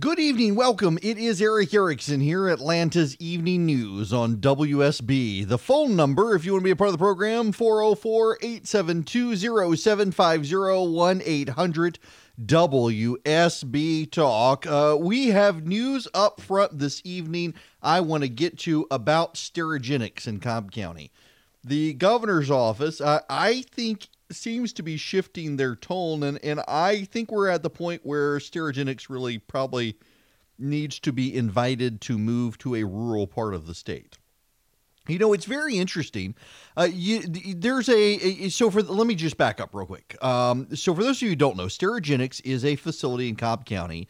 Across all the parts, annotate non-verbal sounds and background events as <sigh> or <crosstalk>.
Good evening, welcome. It is Erick Erickson here, Atlanta's Evening News on WSB. The phone number, if you want to be a part of the program, 404 872 0750 800 WSB Talk. Uh, we have news up front this evening I want to get to about Sterigenics in Cobb County. The governor's office, uh, I think, seems to be shifting their tone, and, and I think we're at the point where Sterigenics really probably needs to be invited to move to a rural part of the state. You know, it's very interesting. Uh, you, there's a, a, so for let me just back up real quick. Um, so for those of you who don't know, Sterigenics is a facility in Cobb County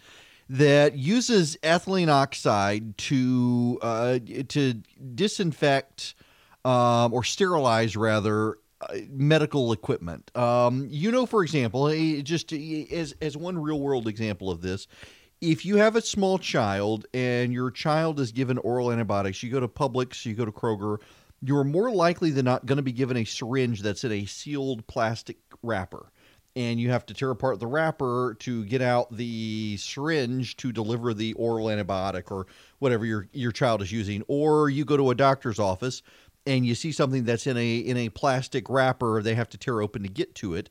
that uses ethylene oxide to uh, to disinfect um, or sterilize rather medical equipment. Um, you know, for example, just as as one real world example of this, if you have a small child and your child is given oral antibiotics, you go to Publix, you go to Kroger, you're more likely than not going to be given a syringe that's in a sealed plastic wrapper. And you have to tear apart the wrapper to get out the syringe to deliver the oral antibiotic or whatever your, your child is using. Or you go to a doctor's office and you see something that's in a in a plastic wrapper, they have to tear open to get to it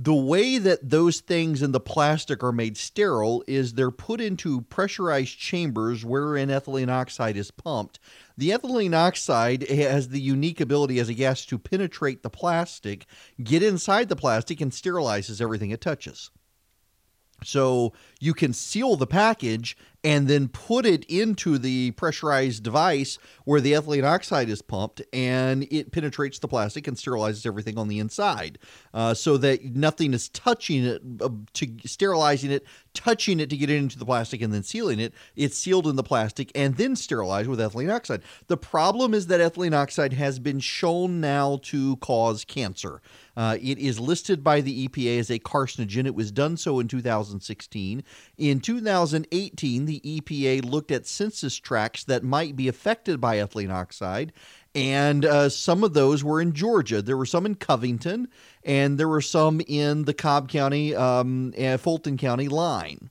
the way that those things in the plastic are made sterile is they're put into pressurized chambers wherein ethylene oxide is pumped. The ethylene oxide has the unique ability as a gas to penetrate the plastic, get inside the plastic, and sterilizes everything it touches. So you can seal the package and then put it into the pressurized device where the ethylene oxide is pumped and it penetrates the plastic and sterilizes everything on the inside uh, so that nothing is touching it uh, to sterilizing it touching it to get it into the plastic and then sealing it it's sealed in the plastic and then sterilized with ethylene oxide the problem is that ethylene oxide has been shown now to cause cancer uh, it is listed by the EPA as a carcinogen. It was done so in 2016. In 2018, the EPA looked at census tracts that might be affected by ethylene oxide, and uh, some of those were in Georgia. There were some in Covington, and there were some in the Cobb County, um, and Fulton County line.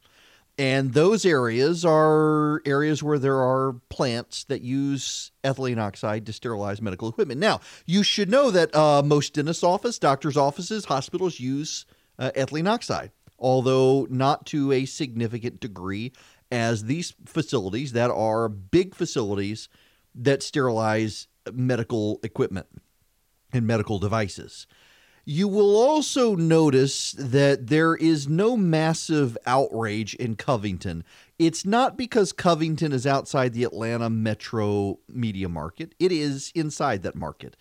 And those areas are areas where there are plants that use ethylene oxide to sterilize medical equipment. Now, you should know that uh, most dentist's office, doctors' offices, hospitals use uh, ethylene oxide, although not to a significant degree as these facilities that are big facilities that sterilize medical equipment and medical devices. You will also notice that there is no massive outrage in Covington. It's not because Covington is outside the Atlanta metro media market, it is inside that market.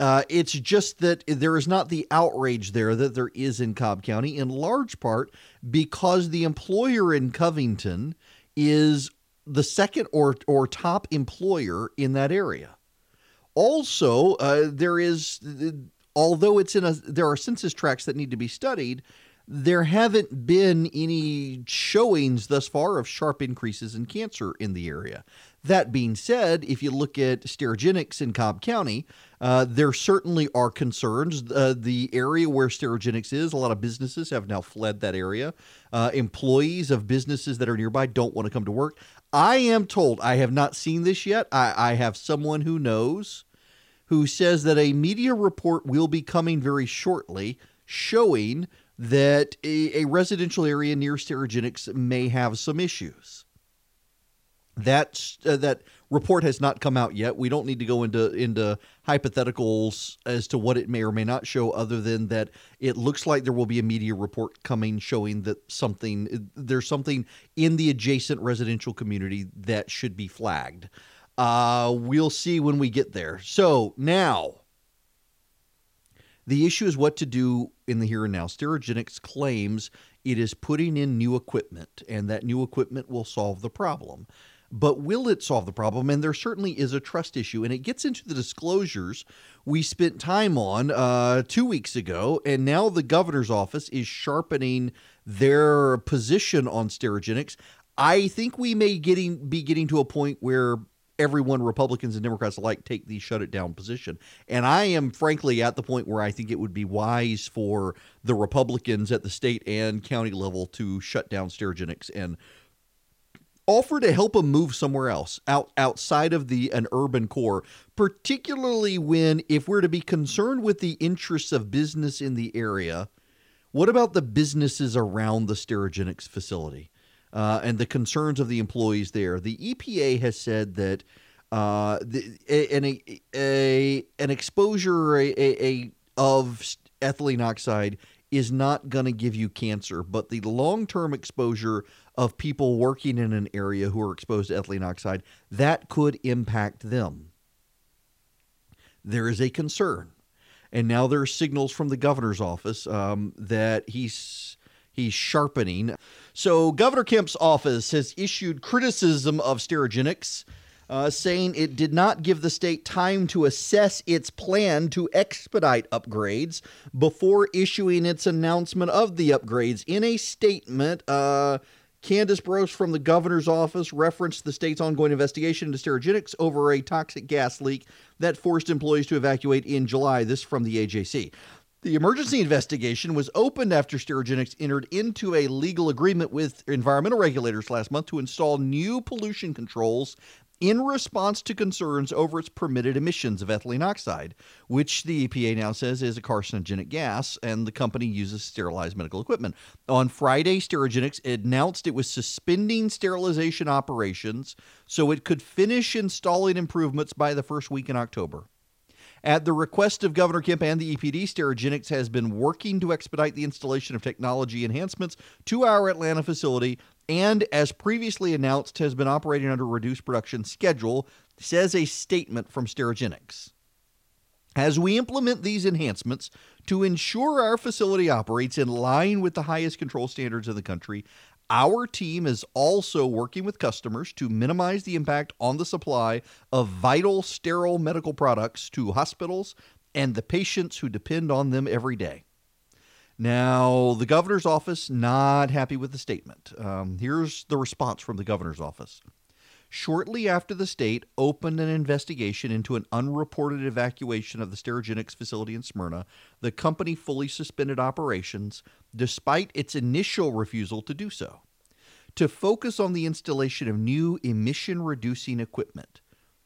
Uh, it's just that there is not the outrage there that there is in Cobb County, in large part because the employer in Covington is the second or, or top employer in that area. Also, uh, there is although it's in a there are census tracts that need to be studied there haven't been any showings thus far of sharp increases in cancer in the area. That being said, if you look at Sterigenics in Cobb County, uh, there certainly are concerns. Uh, the area where Sterigenics is, a lot of businesses have now fled that area. Uh, employees of businesses that are nearby don't want to come to work. I am told, I have not seen this yet. I, I have someone who knows who says that a media report will be coming very shortly showing that a, a residential area near Sterigenics may have some issues. That uh, that report has not come out yet. We don't need to go into into hypotheticals as to what it may or may not show, other than that it looks like there will be a media report coming showing that something there's something in the adjacent residential community that should be flagged. Uh, we'll see when we get there. So now, the issue is what to do in the here and now. Sterigenics claims it is putting in new equipment, and that new equipment will solve the problem. But will it solve the problem? And there certainly is a trust issue, and it gets into the disclosures we spent time on uh, two weeks ago, and now the governor's office is sharpening their position on Sterigenics. I think we may getting be getting to a point where everyone, Republicans and Democrats alike, take the shut it down position. And I am frankly at the point where I think it would be wise for the Republicans at the state and county level to shut down Sterigenics and offer to help them move somewhere else out outside of the an urban core particularly when if we're to be concerned with the interests of business in the area what about the businesses around the Sterigenics facility uh, and the concerns of the employees there? The epa has said that uh, the, a, an, a, an exposure a, a, of ethylene oxide is not going to give you cancer, but the long term exposure of people working in an area who are exposed to ethylene oxide, that could impact them. There is a concern. And now there are signals from the governor's office um, that he's he's sharpening. So Governor Kemp's office has issued criticism of Sterigenics uh, saying it did not give the state time to assess its plan to expedite upgrades before issuing its announcement of the upgrades. In a statement, uh, Candice Broce from the governor's office referenced the state's ongoing investigation into Sterigenics over a toxic gas leak that forced employees to evacuate in July. This from the AJC. The emergency investigation was opened after Sterigenics entered into a legal agreement with environmental regulators last month to install new pollution controls in response to concerns over its permitted emissions of ethylene oxide, which the EPA now says is a carcinogenic gas, and the company uses sterilized medical equipment. On Friday, Sterigenics announced it was suspending sterilization operations so it could finish installing improvements by the first week in October. At the request of Governor Kemp and the EPD, Sterigenics has been working to expedite the installation of technology enhancements to our Atlanta facility and, as previously announced, has been operating under a reduced production schedule, says a statement from Sterigenics. As we implement these enhancements to ensure our facility operates in line with the highest control standards in the country, our team is also working with customers to minimize the impact on the supply of vital sterile medical products to hospitals and the patients who depend on them every day. Now, the governor's office not happy with the statement. Um, here's the response from the governor's office. Shortly after the state opened an investigation into an unreported evacuation of the Sterigenics facility in Smyrna, the company fully suspended operations despite its initial refusal to do so, to focus on the installation of new emission reducing equipment.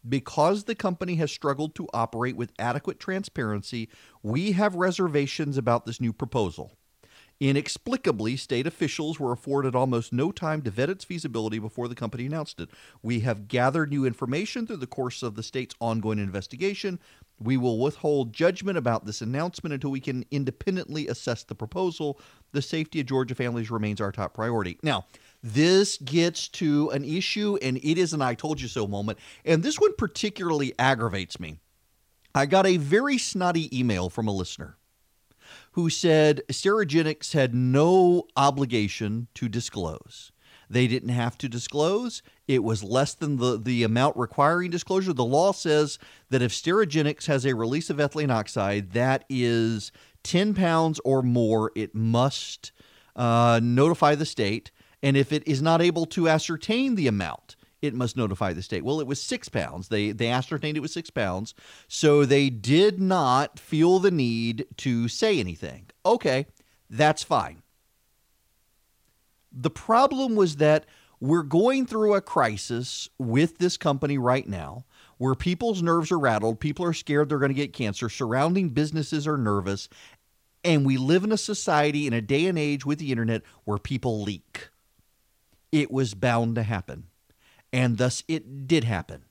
Because the company has struggled to operate with adequate transparency, we have reservations about this new proposal. Inexplicably, state officials were afforded almost no time to vet its feasibility before the company announced it. We have gathered new information through the course of the state's ongoing investigation. We will withhold judgment about this announcement until we can independently assess the proposal. The safety of Georgia families remains our top priority. Now, this gets to an issue, and it is an I told you so moment. And this one particularly aggravates me. I got a very snotty email from a listener who said Sterigenics had no obligation to disclose. They didn't have to disclose. It was less than the, the amount requiring disclosure. The law says that if Sterigenics has a release of ethylene oxide that is 10 pounds or more, it must uh, notify the state. And if it is not able to ascertain the amount, it must notify the state. Well, it was six pounds. They they ascertained it was six pounds, so they did not feel the need to say anything. Okay, that's fine. The problem was that we're going through a crisis with this company right now where people's nerves are rattled, people are scared they're going to get cancer, surrounding businesses are nervous, and we live in a society in a day and age with the internet where people leak. It was bound to happen and thus it did happen.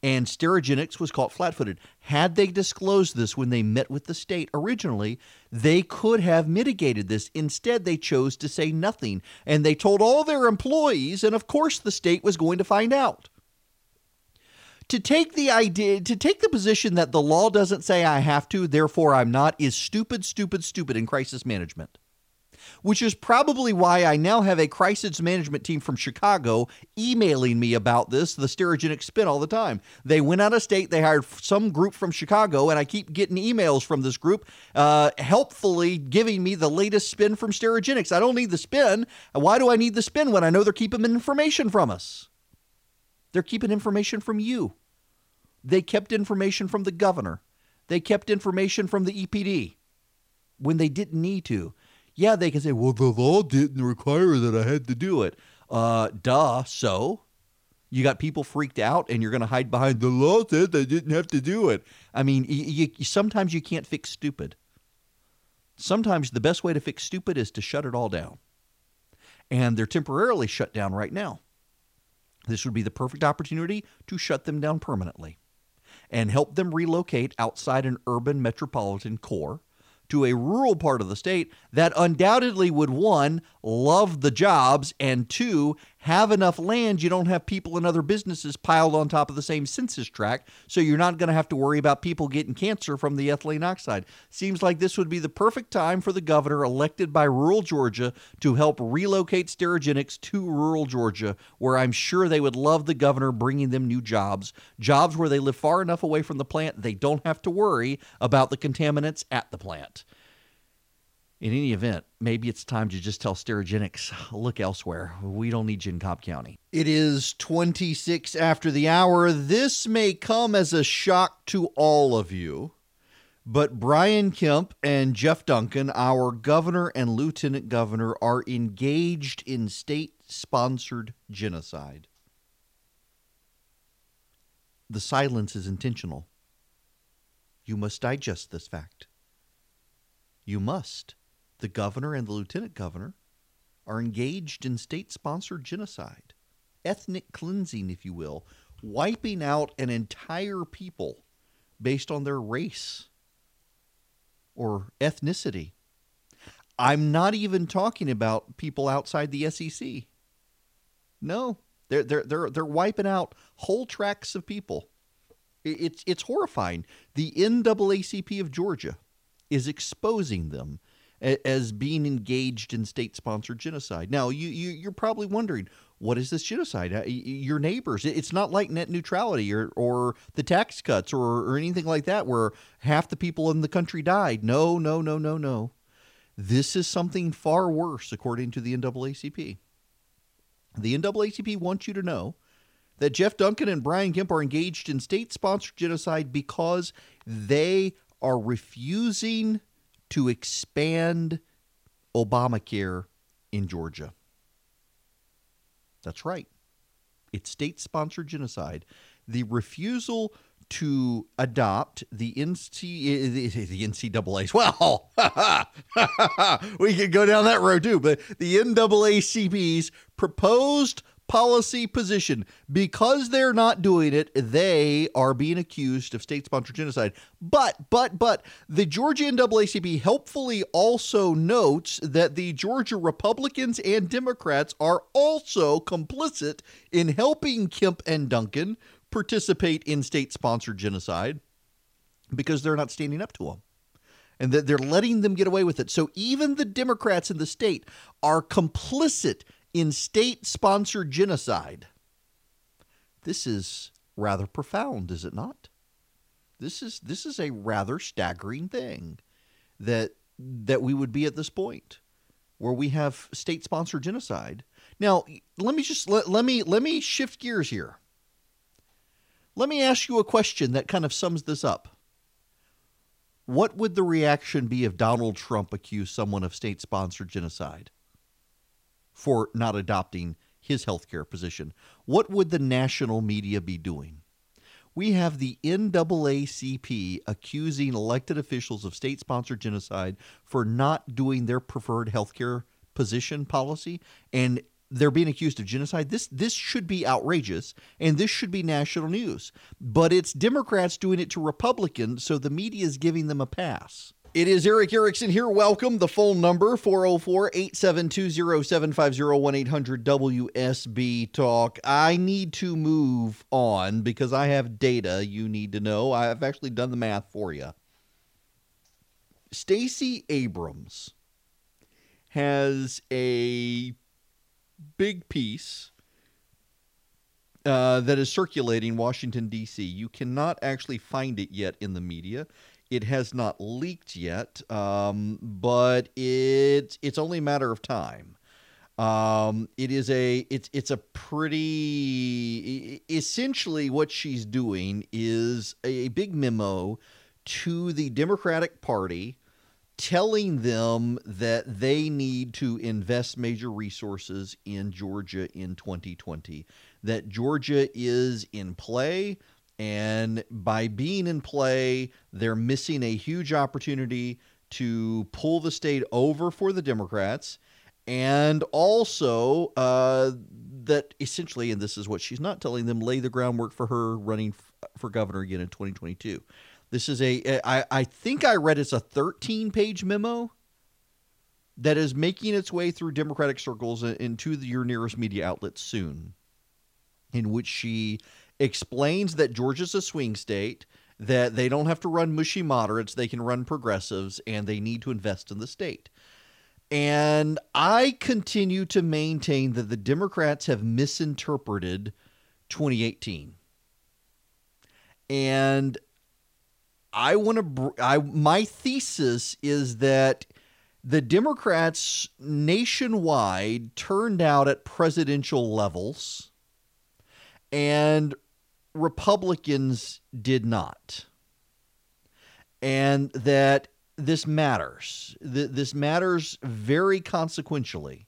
And Sterigenics was caught flat footed. Had they disclosed this when they met with the state originally, they could have mitigated this. Instead, they chose to say nothing. And they told all their employees, and of course, the state was going to find out. To take the idea, to take the position that the law doesn't say I have to, therefore I'm not, is stupid, stupid, stupid in crisis management which is probably why I now have a crisis management team from Chicago emailing me about this, the Sterigenic spin, all the time. They went out of state, they hired some group from Chicago, and I keep getting emails from this group uh, helpfully giving me the latest spin from Sterigenics. I don't need the spin. Why do I need the spin when I know they're keeping information from us? They're keeping information from you. They kept information from the governor. They kept information from the EPD when they didn't need to. Yeah, they can say, well, the law didn't require that I had to do it. Uh, duh. So you got people freaked out, and you're going to hide behind the law said they didn't have to do it. I mean, you, you, sometimes you can't fix stupid. Sometimes the best way to fix stupid is to shut it all down. And they're temporarily shut down right now. This would be the perfect opportunity to shut them down permanently and help them relocate outside an urban metropolitan core to a rural part of the state that undoubtedly would one love the jobs and two have enough land you don't have people and other businesses piled on top of the same census tract so you're not going to have to worry about people getting cancer from the ethylene oxide. Seems like this would be the perfect time for the governor elected by rural georgia to help relocate Sterigenics to rural georgia where i'm sure they would love the governor bringing them new jobs. Jobs where they live far enough away from the plant they don't have to worry about the contaminants at the plant in any event, maybe it's time to just tell Sterigenics, look elsewhere. We don't need Cobb County. It is 26 after the hour. This may come as a shock to all of you, but Brian Kemp and Jeff Duncan, our governor and lieutenant governor, are engaged in state sponsored genocide. The silence is intentional. You must digest this fact. You must the governor and the lieutenant governor are engaged in state sponsored genocide, ethnic cleansing, if you will, wiping out an entire people based on their race or ethnicity. I'm not even talking about people outside the SEC. No, they're they're they're they're wiping out whole tracts of people. It's it's horrifying. The NAACP of Georgia is exposing them as being engaged in state-sponsored genocide. Now, you, you are probably wondering, what is this genocide? Uh, your neighbors. It's not like net neutrality or or the tax cuts or or anything like that, where half the people in the country died. No, no, no, no, no. This is something far worse, according to the NAACP. The NAACP wants you to know that Jeff Duncan and Brian Kemp are engaged in state sponsored genocide because they are refusing to expand Obamacare in Georgia. That's right. It's state sponsored genocide. The refusal to adopt the NC the NCAA's. Well, <laughs> we could go down that road too, but the NAACP's proposed policy position. Because they're not doing it, they are being accused of state sponsored genocide. But, but, but, the Georgia NAACP helpfully also notes that the Georgia Republicans and Democrats are also complicit in helping Kemp and Duncan participate in state sponsored genocide because they're not standing up to them and that they're letting them get away with it. So even the Democrats in the state are complicit in state sponsored genocide. This is rather profound, is it not? This is this is a rather staggering thing that that we would be at this point where we have state sponsored genocide. Now, let me just let, let me let me shift gears here. Let me ask you a question that kind of sums this up. What would the reaction be if Donald Trump accused someone of state sponsored genocide? For not adopting his healthcare position. What would the national media be doing? We have the NAACP accusing elected officials of state sponsored genocide for not doing their preferred healthcare position policy and they're being accused of genocide. This this should be outrageous and this should be national news. But it's Democrats doing it to Republicans, so the media is giving them a pass. It is Erick Erickson here. Welcome. The phone number 404 872 0750 800 WSB Talk. I need to move on because I have data you need to know. I've actually done the math for you. Stacey Abrams has a big piece uh, that is circulating Washington, D.C. You cannot actually find it yet in the media. It has not leaked yet, um, but it it's only a matter of time. Um, it is a it's it's a pretty essentially what she's doing is a big memo to the Democratic Party telling them that they need to invest major resources in Georgia in 2020, that Georgia is in play. And by being in play, they're missing a huge opportunity to pull the state over for the Democrats. And also, uh, that essentially, and this is what she's not telling them, lay the groundwork for her running f- for governor again in 2022. This is a, I, I think I read it's a 13 page memo that is making its way through Democratic circles into the, your nearest media outlet soon, in which she explains that Georgia's a swing state, that they don't have to run mushy moderates, they can run progressives, and they need to invest in the state. And I continue to maintain that the Democrats have misinterpreted 2018. And I want to I my thesis is that the Democrats nationwide turned out at presidential levels and Republicans did not. And that this matters. This matters very consequentially.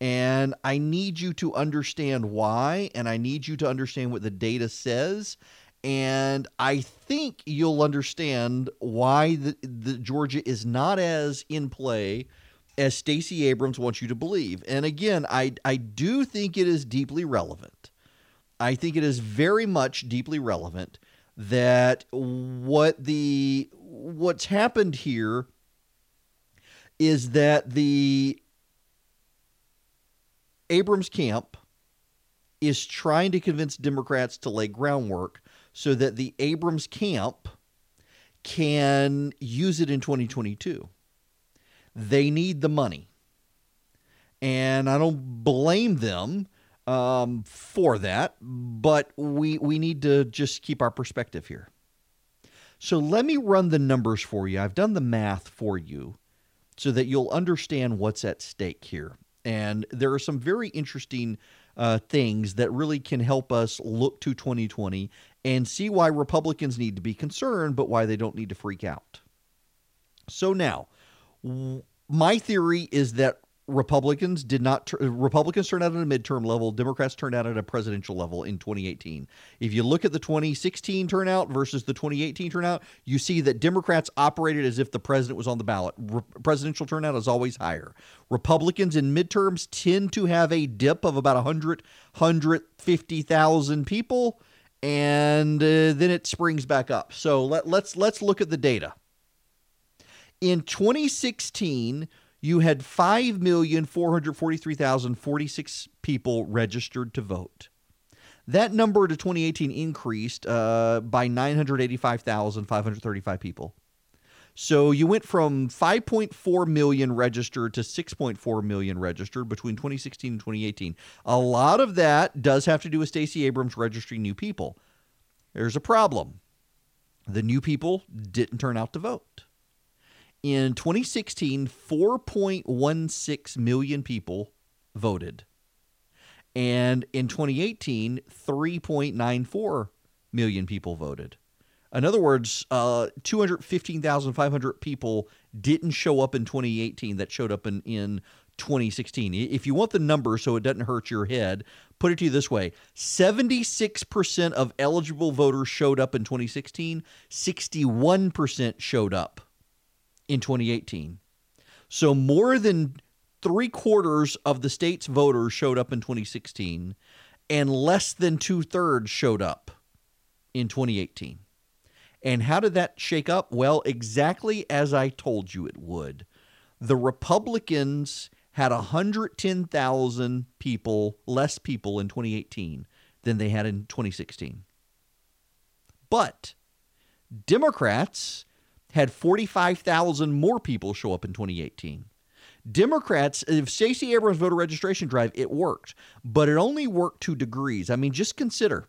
And I need you to understand why, and I need you to understand what the data says. And I think you'll understand why the, the Georgia is not as in play as Stacey Abrams wants you to believe. And again, I, I do think it is deeply relevant. I think it is very much deeply relevant that what the what's happened here is that the Abrams camp is trying to convince Democrats to lay groundwork so that the Abrams camp can use it in 2022. They need the money. And I don't blame them um, for that, but we, we need to just keep our perspective here. So let me run the numbers for you. I've done the math for you so that you'll understand what's at stake here. And there are some very interesting uh, things that really can help us look to 2020 and see why Republicans need to be concerned, but why they don't need to freak out. So now, my theory is that Republicans did not Republicans turned out at a midterm level, Democrats turned out at a presidential level in 2018. If you look at the 2016 turnout versus the 2018 turnout, you see that Democrats operated as if the president was on the ballot. Re- presidential turnout is always higher. Republicans in midterms tend to have a dip of about 100 150,000 people and uh, then it springs back up. So let, let's let's look at the data. In 2016, you had 5,443,046 people registered to vote. That number to 2018 increased uh, by 985,535 people. So you went from 5.4 million registered to 6.4 million registered between 2016 and 2018. A lot of that does have to do with Stacey Abrams registering new people. There's a problem. The new people didn't turn out to vote. In 2016, 4.16 million people voted. And in 2018, 3.94 million people voted. In other words, uh, 215,500 people didn't show up in 2018 that showed up in, in 2016. If you want the number so it doesn't hurt your head, put it to you this way 76% of eligible voters showed up in 2016, 61% showed up in 2018. So more than three quarters of the state's voters showed up in 2016, and less than two thirds showed up in 2018. And how did that shake up? Well, exactly as I told you it would. The Republicans had 110,000 people, less people in 2018 than they had in 2016. But Democrats had 45,000 more people show up in 2018. Democrats, if Stacey Abrams voter registration drive, it worked, but it only worked to degrees. I mean, just consider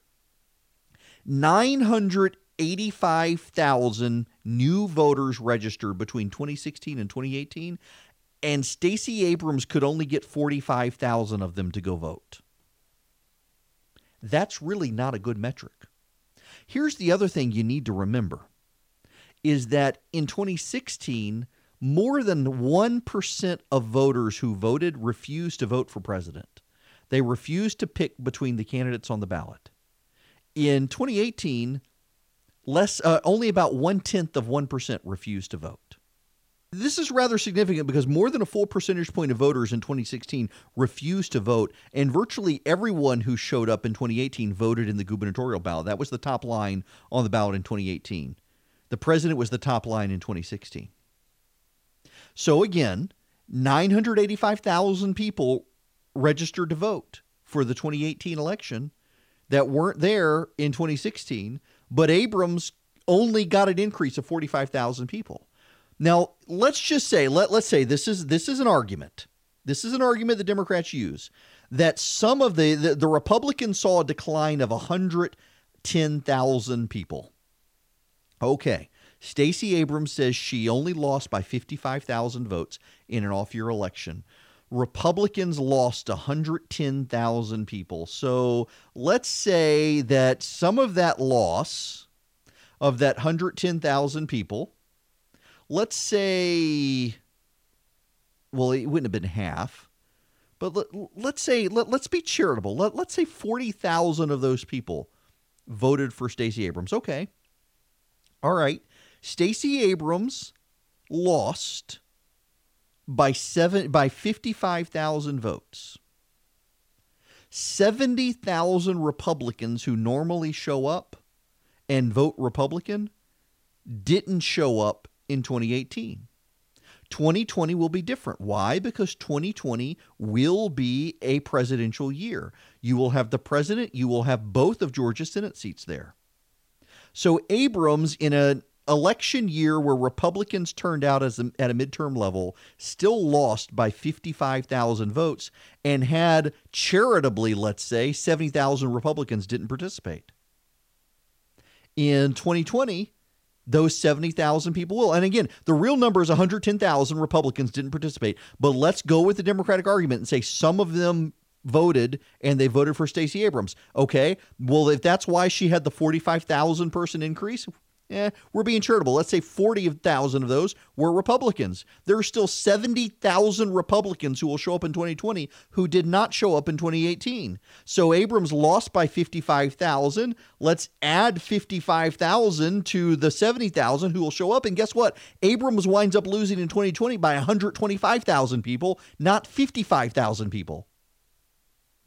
985,000 new voters registered between 2016 and 2018, and Stacey Abrams could only get 45,000 of them to go vote. That's really not a good metric. Here's the other thing you need to remember is that in 2016, more than 1% of voters who voted refused to vote for president. They refused to pick between the candidates on the ballot. In 2018, less uh, only about one tenth of 1% refused to vote. This is rather significant because more than a full percentage point of voters in 2016 refused to vote, and virtually everyone who showed up in 2018 voted in the gubernatorial ballot. That was the top line on the ballot in 2018. The president was the top line in 2016. So again, 985,000 people registered to vote for the 2018 election that weren't there in 2016, but Abrams only got an increase of 45,000 people. Now, let's just say let let's say this is this is an argument. This is an argument the Democrats use that some of the the, the Republicans saw a decline of 110,000 people. Okay. Stacey Abrams says she only lost by 55,000 votes in an off-year election. Republicans lost 110,000 people. So let's say that some of that loss of that 110,000 people let's say, well, it wouldn't have been half, but let, us say, let, us be charitable. Let, let's say 40,000 of those people voted for Stacey Abrams. Okay. All right. Stacey Abrams lost by seven by 55,000 votes. 70,000 Republicans who normally show up and vote Republican didn't show up in 2018. 2020 will be different. Why? Because 2020 will be a presidential year. You will have the president, you will have both of Georgia's Senate seats there. So Abrams, in an election year where Republicans turned out as a, at a midterm level, still lost by 55,000 votes and had charitably, let's say, 70,000 Republicans didn't participate. In 2020, those 70,000 people will. And again, the real number is 110,000 Republicans didn't participate. But let's go with the Democratic argument and say some of them voted and they voted for Stacey Abrams. Okay. Well, if that's why she had the 45,000 person increase, eh, we're being charitable. Let's say 40,000 of those were Republicans. There are still 70,000 Republicans who will show up in 2020 who did not show up in 2018. So Abrams lost by 55,000. Let's add 55,000 to the 70,000 who will show up. And guess what? Abrams winds up losing in 2020 by 125,000 people, not 55,000 people.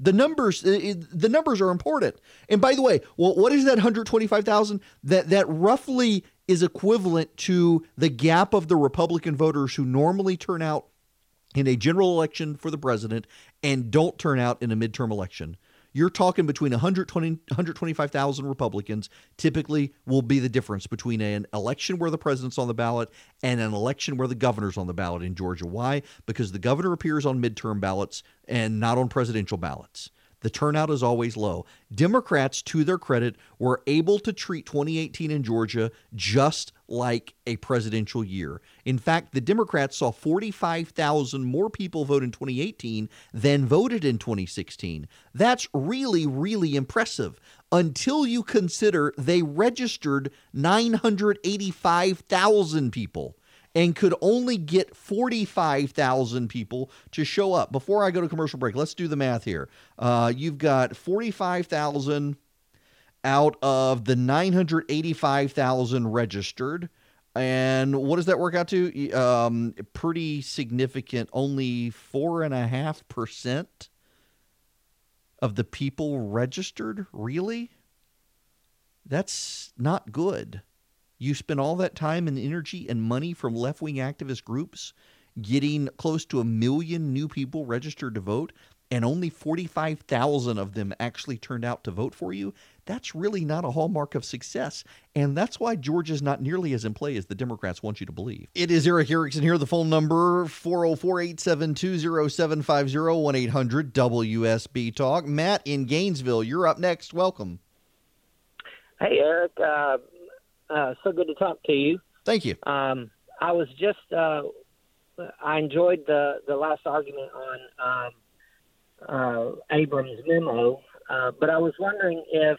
The numbers, uh, uh, the numbers are important. And by the way, well, what is that 125,000? That that roughly is equivalent to the gap of the Republican voters who normally turn out in a general election for the president and don't turn out in a midterm election you're talking between 120 125,000 Republicans typically will be the difference between an election where the president's on the ballot and an election where the governor's on the ballot in Georgia. Why? Because the governor appears on midterm ballots and not on presidential ballots. The turnout is always low. Democrats, to their credit, were able to treat 2018 in Georgia just like a presidential year. In fact, the Democrats saw 45,000 more people vote in 2018 than voted in 2016. That's really, really impressive until you consider they registered 985,000 people and could only get 45,000 people to show up. Before I go to commercial break, let's do the math here. Uh, you've got 45,000 out of the 985,000 registered. And what does that work out to? Um, pretty significant. Only four and a half percent of the people registered. Really? That's not good. You spend all that time and energy and money from left wing activist groups getting close to a million new people registered to vote, and only 45,000 of them actually turned out to vote for you. That's really not a hallmark of success. And that's why Georgia's not nearly as in play as the Democrats want you to believe. It is Erick Erickson here. The phone number 404 872 0750 1 800 WSB Talk. Matt in Gainesville, you're up next. Welcome. Hey, Eric. Uh, uh, so good to talk to you. Thank you. Um, I was just uh, I enjoyed the the last argument on um, uh, Abrams' memo, uh, but I was wondering if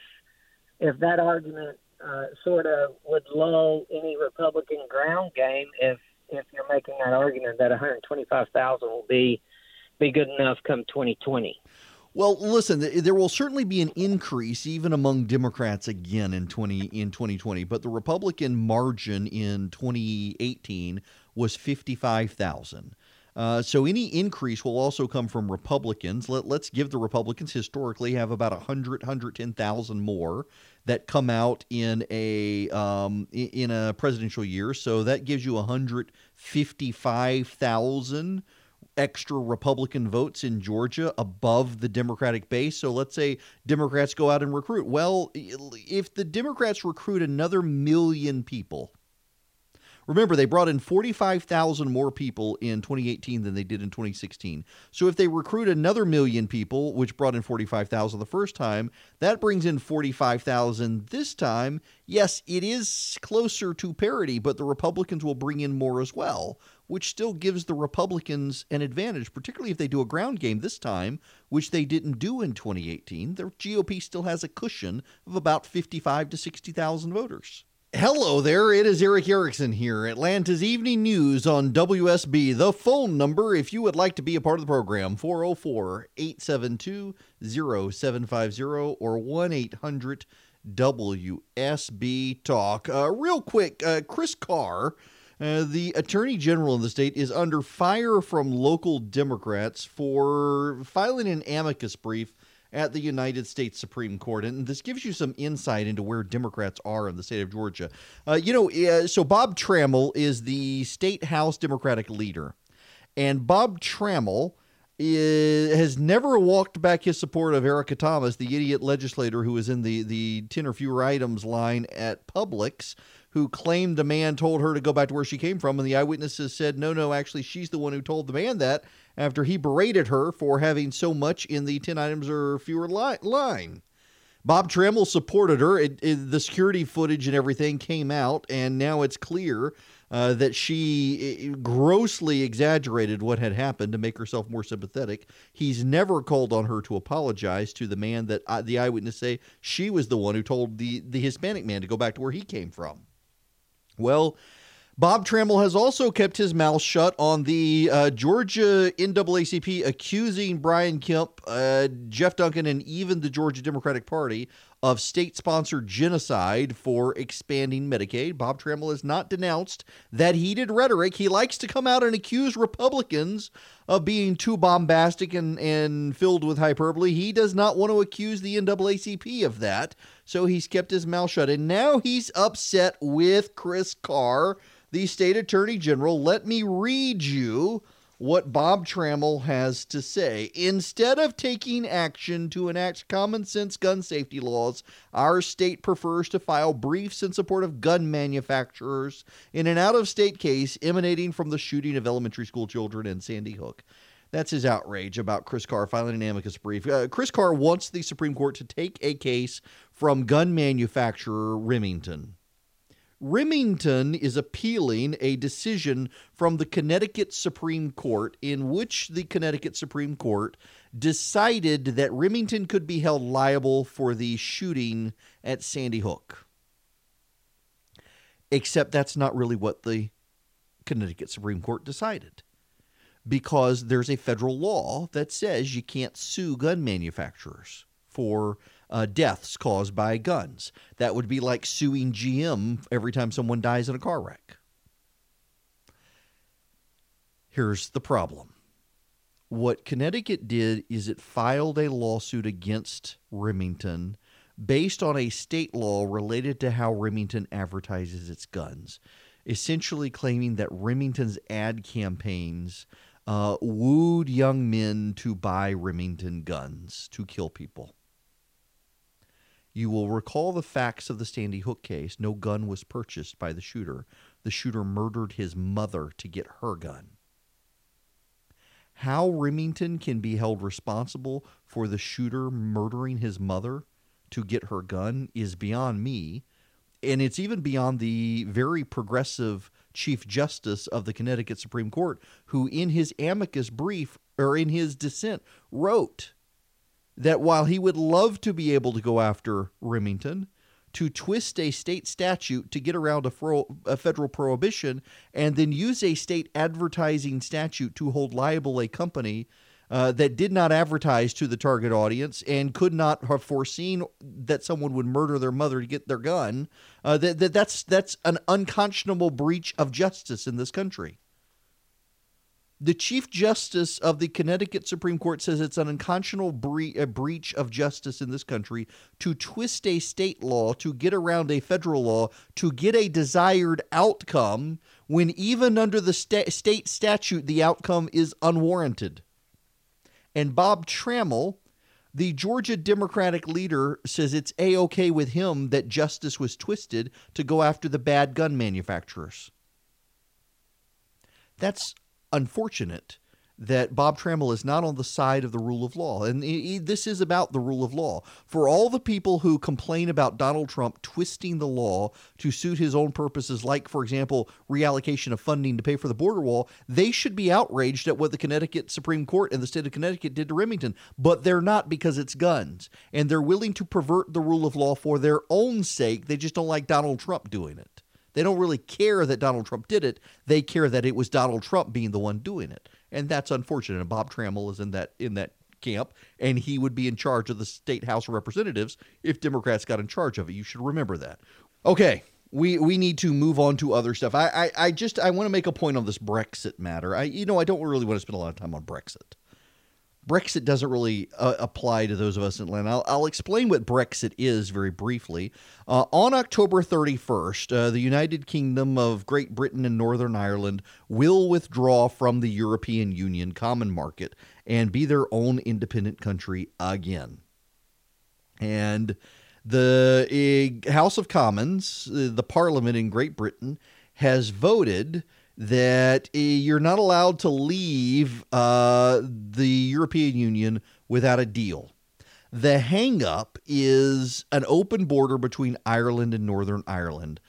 if that argument uh, sort of would lull any Republican ground game if if you're making that argument that 125,000 will be be good enough come 2020. Well, listen, there will certainly be an increase even among Democrats again in 20 in 2020, but the Republican margin in 2018 was 55,000. Uh, so any increase will also come from Republicans. Let, us give the Republicans historically have about 100, 110,000 more that come out in a um, in a presidential year. So that gives you 155,000 extra Republican votes in Georgia above the Democratic base. So let's say Democrats go out and recruit. Well, if the Democrats recruit another million people, remember they brought in 45,000 more people in 2018 than they did in 2016. So if they recruit another million people, which brought in 45,000 the first time, that brings in 45,000 this time. Yes, it is closer to parity, but the Republicans will bring in more as well which still gives the Republicans an advantage, particularly if they do a ground game this time, which they didn't do in 2018. The GOP still has a cushion of about 55 to 60,000 voters. Hello there, it is Erick Erickson here, Atlanta's Evening News on WSB. The phone number, if you would like to be a part of the program, 404 872 0750 or 1 800 WSB Talk. Uh, real quick, uh, Chris Carr uh, the attorney general in the state is under fire from local Democrats for filing an amicus brief at the United States Supreme Court. And this gives you some insight into where Democrats are in the state of Georgia. Uh, you know, uh, so Bob Trammell is the state House Democratic leader. And Bob Trammell is, has never walked back his support of Erica Thomas, the idiot legislator who was in the, the 10 or fewer items line at Publix who claimed the man told her to go back to where she came from, and the eyewitnesses said, no, no, actually, she's the one who told the man that after he berated her for having so much in the 10 items or fewer li- line. Bob Trammell supported her. It, it, the security footage and everything came out, and now it's clear uh, that she grossly exaggerated what had happened to make herself more sympathetic. He's never called on her to apologize to the man that uh, the eyewitness say she was the one who told the, the Hispanic man to go back to where he came from. Well, Bob Trammell has also kept his mouth shut on the uh, Georgia NAACP accusing Brian Kemp, uh, Jeff Duncan, and even the Georgia Democratic Party of state sponsored genocide for expanding Medicaid. Bob Trammell has not denounced that heated rhetoric. He likes to come out and accuse Republicans of being too bombastic and, and filled with hyperbole. He does not want to accuse the NAACP of that so he's kept his mouth shut. And now he's upset with Chris Carr, the state attorney general. Let me read you what Bob Trammell has to say. Instead of taking action to enact common sense gun safety laws, our state prefers to file briefs in support of gun manufacturers in an out of state case emanating from the shooting of elementary school children in Sandy Hook. That's his outrage about Chris Carr filing an amicus brief. Uh, Chris Carr wants the Supreme Court to take a case from gun manufacturer Remington. Remington is appealing a decision from the Connecticut Supreme Court in which the Connecticut Supreme Court decided that Remington could be held liable for the shooting at Sandy Hook. Except that's not really what the Connecticut Supreme Court decided because there's a federal law that says you can't sue gun manufacturers for uh, deaths caused by guns. That would be like suing GM every time someone dies in a car wreck. Here's the problem. What Connecticut did is it filed a lawsuit against Remington based on a state law related to how Remington advertises its guns, essentially claiming that Remington's ad campaigns uh, wooed young men to buy Remington guns to kill people. You will recall the facts of the Sandy Hook case. No gun was purchased by the shooter. The shooter murdered his mother to get her gun. How Remington can be held responsible for the shooter murdering his mother to get her gun is beyond me. And it's even beyond the very progressive Chief Justice of the Connecticut Supreme Court, who in his amicus brief or in his dissent wrote that while he would love to be able to go after Remington to twist a state statute to get around a, fro- a federal prohibition and then use a state advertising statute to hold liable a company uh, that did not advertise to the target audience and could not have foreseen that someone would murder their mother to get their gun. Uh, that, that that's that's an unconscionable breach of justice in this country. The Chief Justice of the Connecticut Supreme Court says it's an unconscionable bre- breach of justice in this country to twist a state law to get around a federal law to get a desired outcome when even under the sta- state statute the outcome is unwarranted. And Bob Trammell, the Georgia Democratic leader, says it's a okay with him that justice was twisted to go after the bad gun manufacturers. That's unfortunate that Bob Trammell is not on the side of the rule of law. And this is about the rule of law. For all the people who complain about Donald Trump twisting the law to suit his own purposes, like, for example, reallocation of funding to pay for the border wall, they should be outraged at what the Connecticut Supreme Court and the state of Connecticut did to Remington. But they're not because it's guns. And they're willing to pervert the rule of law for their own sake. They just don't like Donald Trump doing it. They don't really care that Donald Trump did it. They care that it was Donald Trump being the one doing it and that's unfortunate. And Bob Trammell is in that in that camp, and he would be in charge of the state House of Representatives if Democrats got in charge of it. You should remember that. Okay, we we need to move on to other stuff. I I, I just I want to make a point on this Brexit matter. I you know I don't really want to spend a lot of time on Brexit. Brexit doesn't really uh, apply to those of us in Atlanta. I'll, I'll, explain what Brexit is very briefly. Uh, on October 31st, uh, the United Kingdom of Great Britain and Northern Ireland will withdraw from the European Union common market and be their own independent country again. And the uh, House of Commons, uh, the Parliament in Great Britain, has voted that uh, you're not allowed to leave uh, the European Union without a deal. The hangup is an open border between Ireland and Northern Ireland.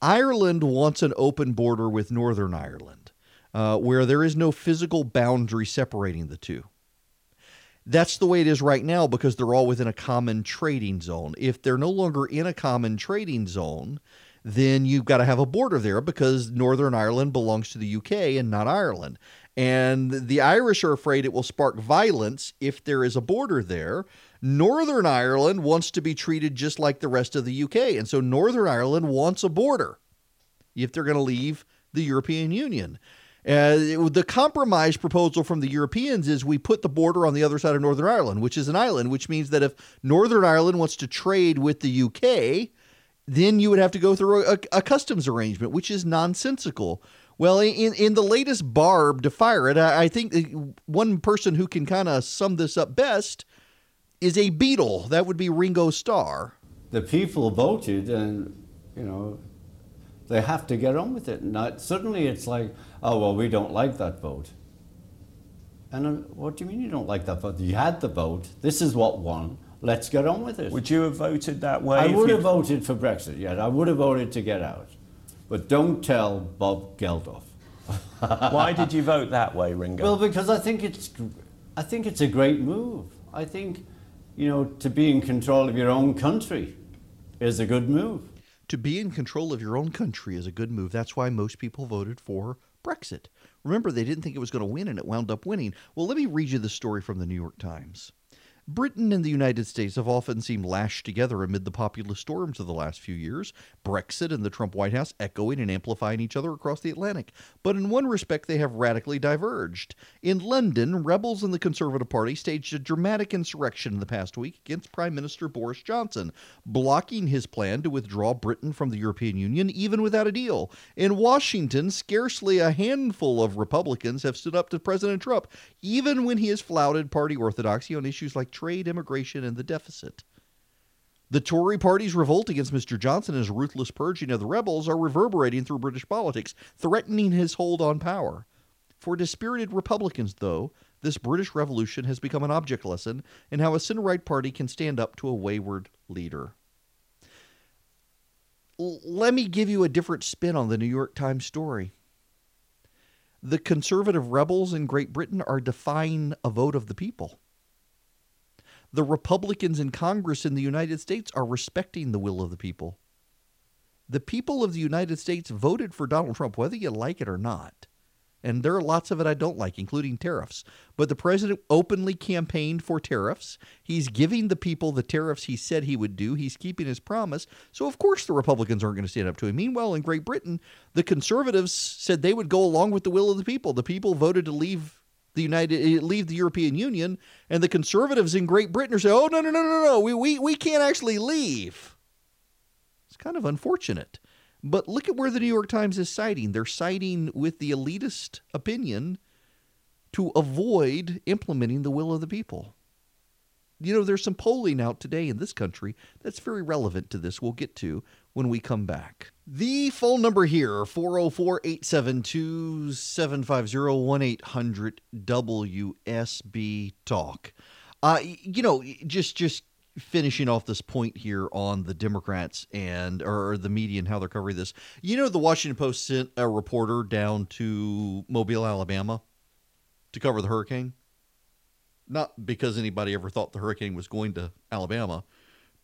Ireland wants an open border with Northern Ireland, uh, where there is no physical boundary separating the two. That's the way it is right now because they're all within a common trading zone. If they're no longer in a common trading zone, then you've got to have a border there because Northern Ireland belongs to the UK and not Ireland. And the Irish are afraid it will spark violence if there is a border there. Northern Ireland wants to be treated just like the rest of the UK. And so Northern Ireland wants a border if they're going to leave the European Union. Uh, the compromise proposal from the Europeans is we put the border on the other side of Northern Ireland, which is an island, which means that if Northern Ireland wants to trade with the UK, then you would have to go through a, a customs arrangement, which is nonsensical. Well, in, in the latest Barb to fire it, I, I think one person who can kind of sum this up best is a Beatle. That would be Ringo Starr. The people voted, and you know, they have to get on with it. And suddenly, it's like, oh well, we don't like that vote. And what do you mean you don't like that vote? You had the vote. This is what won let's get on with it. Would you have voted that way? I would have voted for Brexit, yes. I would have voted to get out. But don't tell Bob Geldof. <laughs> Why did you vote that way, Ringo? Well, because I think it's, I think it's a great move. I think, you know, to be in control of your own country is a good move. To be in control of your own country is a good move. That's why most people voted for Brexit. Remember, they didn't think it was going to win, and it wound up winning. Well, let me read you the story from the New York Times. Britain and the United States have often seemed lashed together amid the populist storms of the last few years, Brexit and the Trump White House echoing and amplifying each other across the Atlantic. But in one respect, they have radically diverged. In London, rebels in the Conservative Party staged a dramatic insurrection in the past week against Prime Minister Boris Johnson, blocking his plan to withdraw Britain from the European Union even without a deal. In Washington, scarcely a handful of Republicans have stood up to President Trump, even when he has flouted party orthodoxy on issues like trade, immigration, and the deficit. The Tory party's revolt against Mr. Johnson and his ruthless purging of the rebels are reverberating through British politics, threatening his hold on power. For dispirited Republicans, though, this British Revolution has become an object lesson in how a center right party can stand up to a wayward leader. L- let me give you a different spin on the New York Times story. The conservative rebels in Great Britain are defying a vote of the people The Republicans in Congress in the United States are respecting the will of the people. The people of the United States voted for Donald Trump, whether you like it or not. And there are lots of it I don't like, including tariffs. But the president openly campaigned for tariffs. He's giving the people the tariffs he said he would do. He's keeping his promise. So, of course, the Republicans aren't going to stand up to him. Meanwhile, in Great Britain, the conservatives said they would go along with the will of the people. The people voted to leave the United eh, leave the European Union, and the conservatives in Great Britain are saying, "Oh no, no, no, no, no, we we we can't actually leave." It's kind of unfortunate. But look at where the New York Times is citing. They're citing with the elitist opinion to avoid implementing the will of the people. You know, there's some polling out today in this country that's very relevant to this. We'll get to when we come back. The phone number here 404 872 750 1 800 WSB Talk. Uh, you know, just just finishing off this point here on the Democrats and or the media and how they're covering this. You know, the Washington Post sent a reporter down to Mobile, Alabama, to cover the hurricane. Not because anybody ever thought the hurricane was going to Alabama,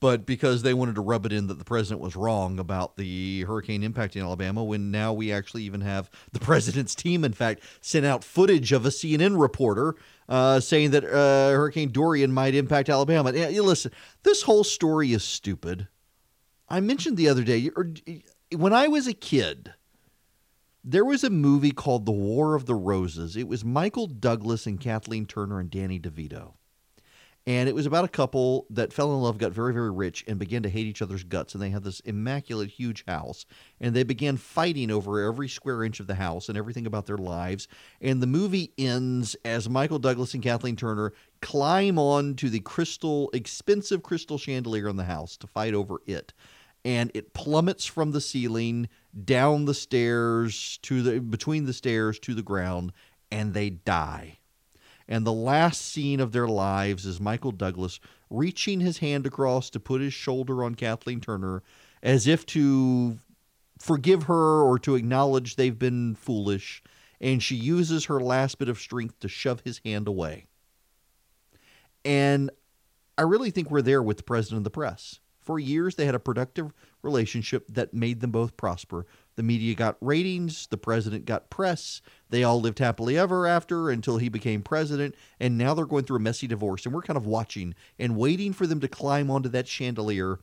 but because they wanted to rub it in that the president was wrong about the hurricane impacting Alabama. When now we actually even have the <laughs> president's team, in fact, sent out footage of a CNN reporter uh, saying that uh, Hurricane Dorian might impact Alabama. Listen, this whole story is stupid. I mentioned the other day, or when I was a kid, there was a movie called The War of the Roses. It was Michael Douglas and Kathleen Turner and Danny DeVito. And it was about a couple that fell in love, got very, very rich, and began to hate each other's guts. And they had this immaculate, huge house. And they began fighting over every square inch of the house and everything about their lives. And the movie ends as Michael Douglas and Kathleen Turner climb on to the crystal, expensive crystal chandelier in the house to fight over it. And it plummets from the ceiling down the stairs to the between the stairs to the ground, and they die and the last scene of their lives is Michael Douglas reaching his hand across to put his shoulder on Kathleen Turner as if to forgive her or to acknowledge they've been foolish. And she uses her last bit of strength to shove his hand away. And I really think we're there with the president of the press. For years, they had a productive relationship that made them both prosper. The media got ratings, the president got press. They all lived happily ever after until he became president, and now they're going through a messy divorce. And we're kind of watching and waiting for them to climb onto that chandelier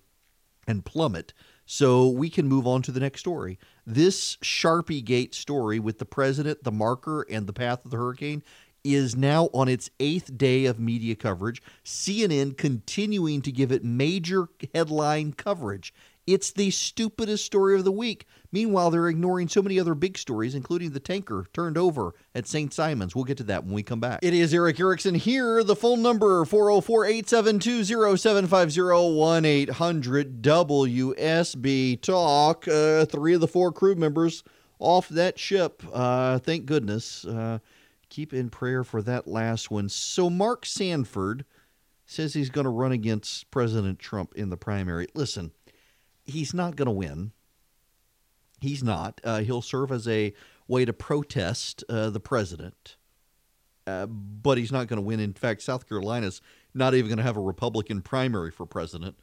and plummet so we can move on to the next story. This Sharpie Gate story with the president, the marker, and the path of the hurricane is now on its eighth day of media coverage. CNN continuing to give it major headline coverage. It's the stupidest story of the week. Meanwhile, they're ignoring so many other big stories, including the tanker turned over at St. Simons. We'll get to that when we come back. It is Erick Erickson here. The phone number 404 872 0750 1 800 WSB Talk. Uh, three of the four crew members off that ship. Uh, thank goodness. Uh, keep in prayer for that last one. So, Mark Sanford says he's going to run against President Trump in the primary. Listen, he's not going to win. He's not. Uh, he'll serve as a way to protest uh, the president, uh, but he's not going to win. In fact, South Carolina's not even going to have a Republican primary for president.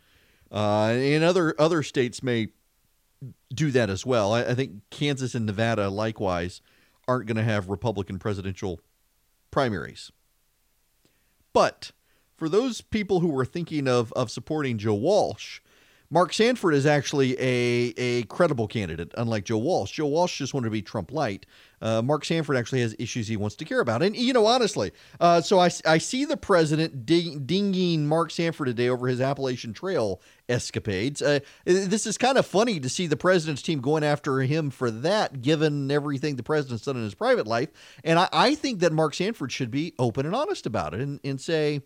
Uh, and other other states may do that as well. I, I think Kansas and Nevada likewise aren't going to have Republican presidential primaries. But for those people who were thinking of, of supporting Joe Walsh, Mark Sanford is actually a, a credible candidate, unlike Joe Walsh. Joe Walsh just wanted to be Trump light. Uh, Mark Sanford actually has issues he wants to care about. And, you know, honestly, uh, so I, I see the president ding, dinging Mark Sanford today over his Appalachian Trail escapades. Uh, this is kind of funny to see the president's team going after him for that, given everything the president's done in his private life. And I, I think that Mark Sanford should be open and honest about it and, and say,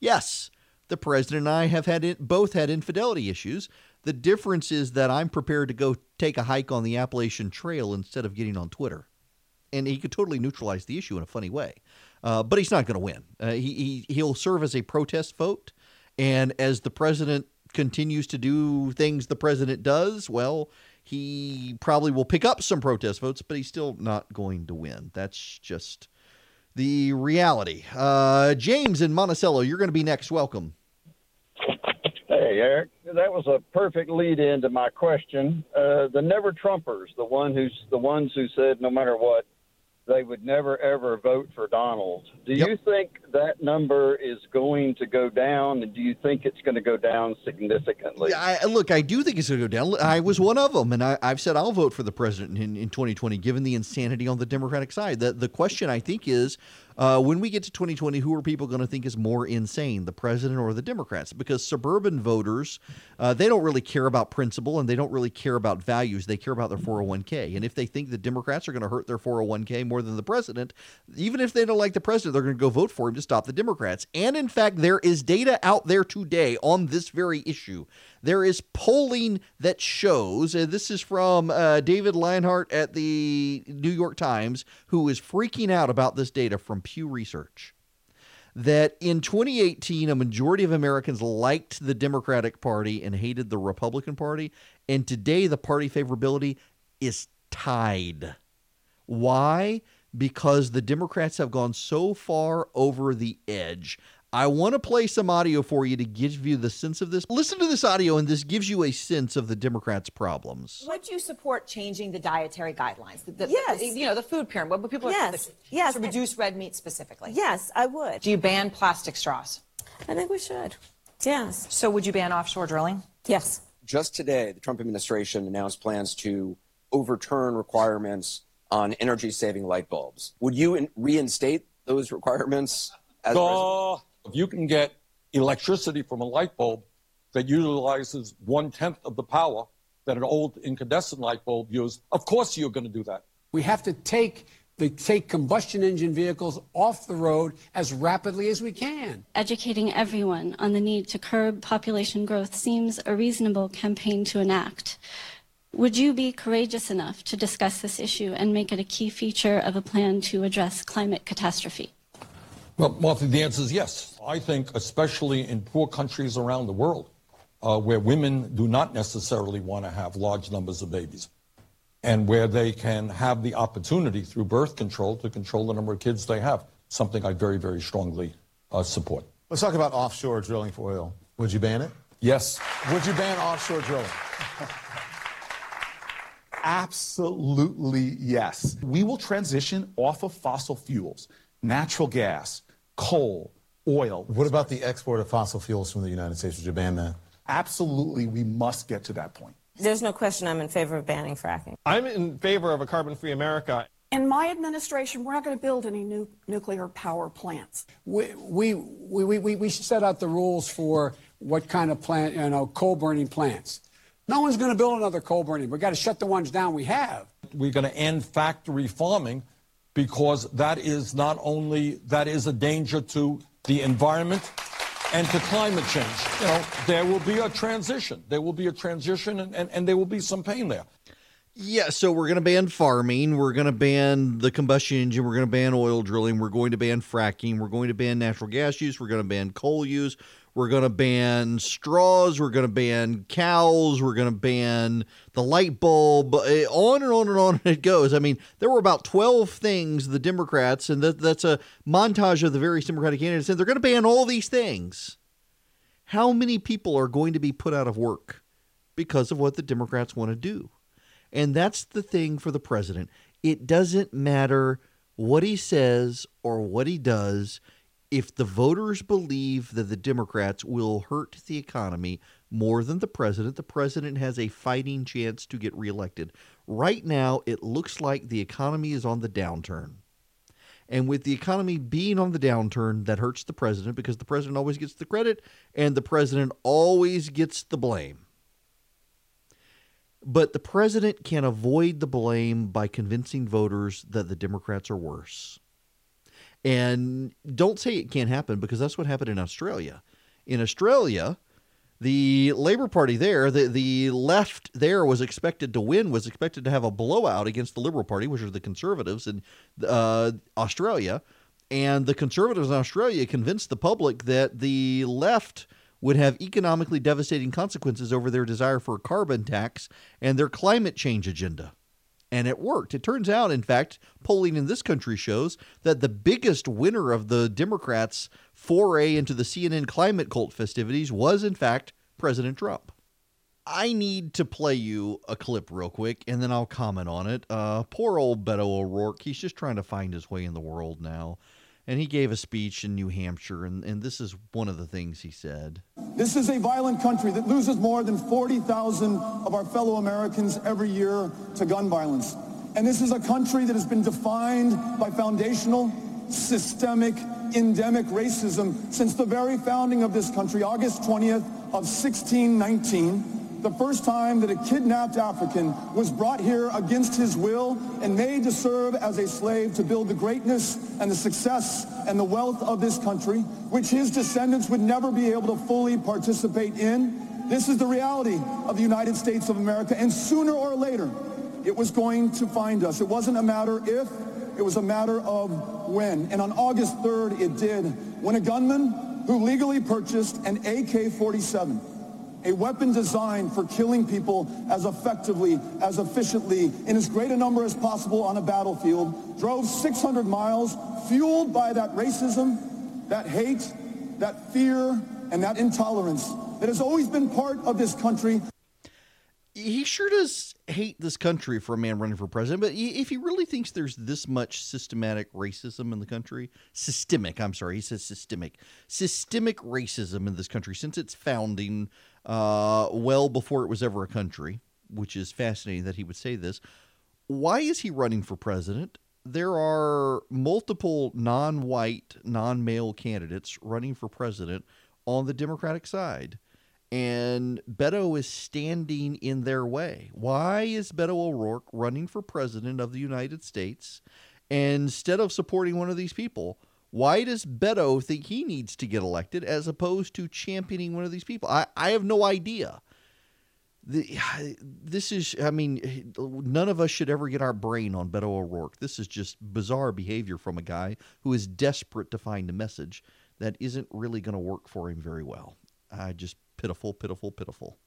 yes, the president and I have had both had infidelity issues. The difference is that I'm prepared to go take a hike on the Appalachian Trail instead of getting on Twitter. And he could totally neutralize the issue in a funny way. Uh, but he's not going to win. Uh, he, he, he'll serve as a protest vote. And as the president continues to do things the president does, well, he probably will pick up some protest votes, but he's still not going to win. That's just the reality. Uh, James in Monticello, you're going to be next. Welcome. Hey, Eric, that was a perfect lead in to my question. Uh, the never Trumpers, the one who's the ones who said no matter what, they would never ever vote for Donald. Do Yep. you think that number is going to go down, and do you think it's going to go down significantly? I, look, I do think it's going to go down. I was one of them, and I, I've said I'll vote for the president in, in 2020, given the insanity on the Democratic side. The, the question, I think, is uh, when we get to 2020, who are people going to think is more insane, the president or the Democrats? Because suburban voters, uh, they don't really care about principle and they don't really care about values. They care about their 401k. And if they think the Democrats are going to hurt their 401k more than the president, even if they don't like the president, they're going to go vote for him to stop the Democrats. And in fact, there is data out there today on this very issue. There is polling that shows, and this is from uh, David Leonhardt at the New York Times, who is freaking out about this data from Pew Research, that in 2018, a majority of Americans liked the Democratic Party and hated the Republican Party. And today, the party favorability is tied. Why? Because the Democrats have gone so far over the edge. I want to play some audio for you to give you the sense of this. Listen to this audio, and this gives you a sense of the Democrats' problems. Would you support changing the dietary guidelines? The, the- Yes. You know, the food pyramid, what people Yes. are Yes. to reduce red meat specifically. Yes, I would. Do you ban plastic straws? I think we should. Yes. So would you ban offshore drilling? Yes. Just today, the Trump administration announced plans to overturn requirements on energy saving light bulbs. Would you in- reinstate those requirements as president? If you can get electricity from a light bulb that utilizes one tenth of the power that an old incandescent light bulb used, of course you're going to do that. We have to take the take combustion engine vehicles off the road as rapidly as we can. Educating everyone on the need to curb population growth seems a reasonable campaign to enact. Would you be courageous enough to discuss this issue and make it a key feature of a plan to address climate catastrophe? Well, Martha, the answer is yes. I think, especially in poor countries around the world, uh, where women do not necessarily want to have large numbers of babies, and where they can have the opportunity through birth control to control the number of kids they have, something I very, very strongly uh, support. Let's talk about offshore drilling for oil. Would you ban it? Yes. Would you ban offshore drilling? <laughs> Absolutely yes. We will transition off of fossil fuels, natural gas, coal, oil. What about the export of fossil fuels from the United States? Would you ban that? Absolutely, we must get to that point. There's no question I'm in favor of banning fracking. I'm in favor of a carbon free America. In my administration, we're not going to build any new nuclear power plants. We, we, we, we, we set out the rules for what kind of plant, you know, coal burning plants. No one's going to build another coal burning. We've got to shut the ones down we have. We're going to end factory farming because that is not only that is a danger to the environment and to climate change. You know, there will be a transition. There will be a transition and, and, and there will be some pain there. Yeah, so we're going to ban farming. We're going to ban the combustion engine. We're going to ban oil drilling. We're going to ban fracking. We're going to ban natural gas use. We're going to ban coal use. We're going to ban straws. We're going to ban cows. We're going to ban the light bulb. eh, On and on and on <laughs> it goes. I mean, there were about 12 things the Democrats, and that, that's a montage of the various Democratic candidates, and they're going to ban all these things. How many people are going to be put out of work because of what the Democrats want to do? And that's the thing for the president. It doesn't matter what he says or what he does. If the voters believe that the Democrats will hurt the economy more than the president, the president has a fighting chance to get reelected. Right now, it looks like the economy is on the downturn. And with the economy being on the downturn, that hurts the president because the president always gets the credit and the president always gets the blame. But the president can avoid the blame by convincing voters that the Democrats are worse. And don't say it can't happen because that's what happened in Australia. In Australia, the Labor Party there, the, the left there was expected to win, was expected to have a blowout against the Liberal Party, which are the conservatives in uh, Australia. And the conservatives in Australia convinced the public that the left would have economically devastating consequences over their desire for a carbon tax and their climate change agenda. And it worked. It turns out, in fact, polling in this country shows that the biggest winner of the Democrats' foray into the CNN climate cult festivities was, in fact, President Trump. I need to play you a clip real quick and then I'll comment on it. Uh, poor old Beto O'Rourke, he's just trying to find his way in the world now. And he gave a speech in New Hampshire, and, and this is one of the things he said. This is a violent country that loses more than 40,000 of our fellow Americans every year to gun violence. And this is a country that has been defined by foundational, systemic, endemic racism since the very founding of this country, August 20th of 1619 the first time that a kidnapped African was brought here against his will and made to serve as a slave to build the greatness and the success and the wealth of this country, which his descendants would never be able to fully participate in. This is the reality of the United States of America, and sooner or later, it was going to find us. It wasn't a matter if, it was a matter of when. And on August 3rd, it did, when a gunman who legally purchased an AK-47 a weapon designed for killing people as effectively, as efficiently, in as great a number as possible on a battlefield, drove 600 miles, fueled by that racism, that hate, that fear, and that intolerance that has always been part of this country. He sure does hate this country for a man running for president, but if he really thinks there's this much systematic racism in the country, systemic, I'm sorry, he says systemic, systemic racism in this country since its founding, uh, well before it was ever a country, which is fascinating that he would say this. Why is he running for president? There are multiple non white, non male candidates running for president on the Democratic side. And Beto is standing in their way. Why is Beto O'Rourke running for president of the United States instead of supporting one of these people? Why does Beto think he needs to get elected as opposed to championing one of these people? I, I have no idea. The, <sighs> this is, I mean, none of us should ever get our brain on Beto O'Rourke. This is just bizarre behavior from a guy who is desperate to find a message that isn't really going to work for him very well. I just pitiful, pitiful, pitiful.